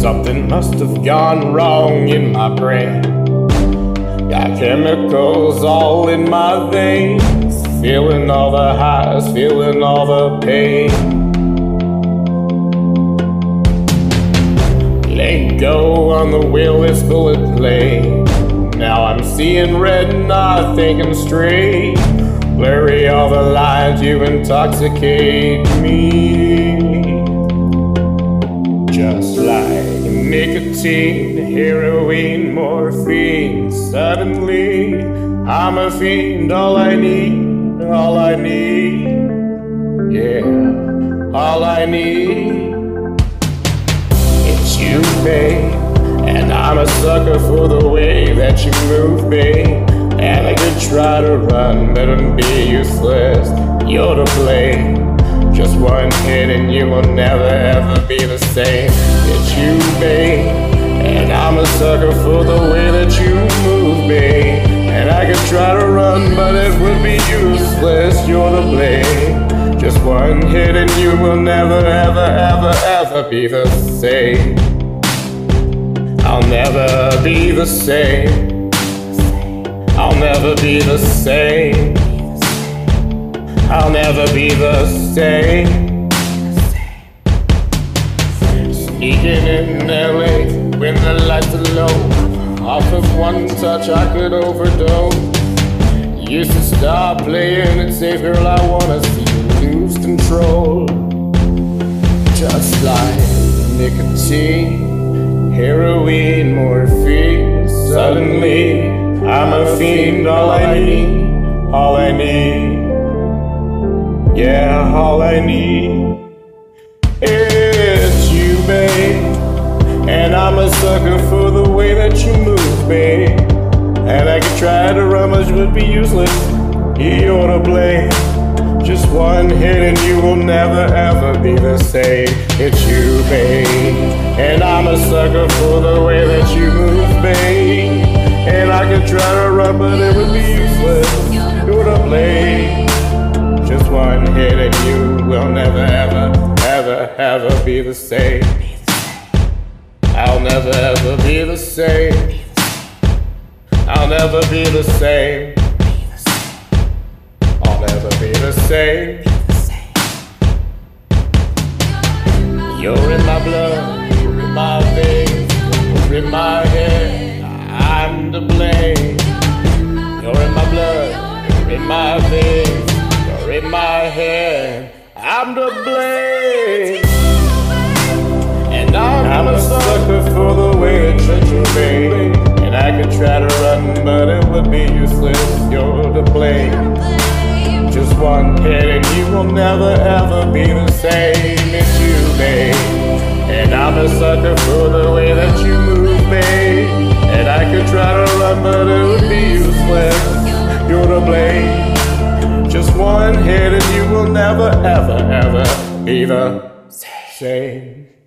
Something must have gone wrong in my brain. Got chemicals all in my veins. Feeling all the highs, feeling all the pain. Let go on the wheel, bullet plane. Now I'm seeing red, and not thinking straight. Blurry all the lines, you intoxicate me. Nicotine, heroin, morphine. Suddenly, I'm a fiend, all I need, all I need. Yeah, all I need. It's you, babe. And I'm a sucker for the way that you move, babe. And I could try to run, but I'm be useless. You're to blame. Just and you will never ever be the same. It's you, babe. And I'm a sucker for the way that you move, babe. And I could try to run, but it would be useless. You're to blame. Just one hit and you will never, ever, ever, ever be the same. I'll never be the same. I'll never be the same. I'll never be the same. Sneaking in LA when the lights are low. Off of one touch, I could overdose. Used to stop playing and safe, girl. I wanna see you lose control. Just like nicotine, heroin, morphine. Suddenly, I'm a fiend. All I need, all I need. Yeah, all I need a sucker for the way that you move, me. And I could try to run, but would be useless. You're to blame. Just one hit and you will never ever be the same. It's you, babe. And I'm a sucker for the way that you move, babe. And I could try to run, but it would be useless. You're to blame. Just one hit and you will never ever, ever, ever be the same. I'll never ever be the same. I'll never be the same. I'll never be the same. You're in my blood, you're in my veins, you're in my head. I'm to blame. You're in my blood, you're in my veins, you're in my head. I'm to blame. And I'm, I'm a sucker for the way it you, babe. And I could try to run, but it would be useless. You're to blame. Just one hit and you will never ever be the same. It's you, babe. And I'm a sucker for the way that you move, babe. And I could try to run, but it would be useless. You're to blame. Just one hit and you will never ever ever be the same.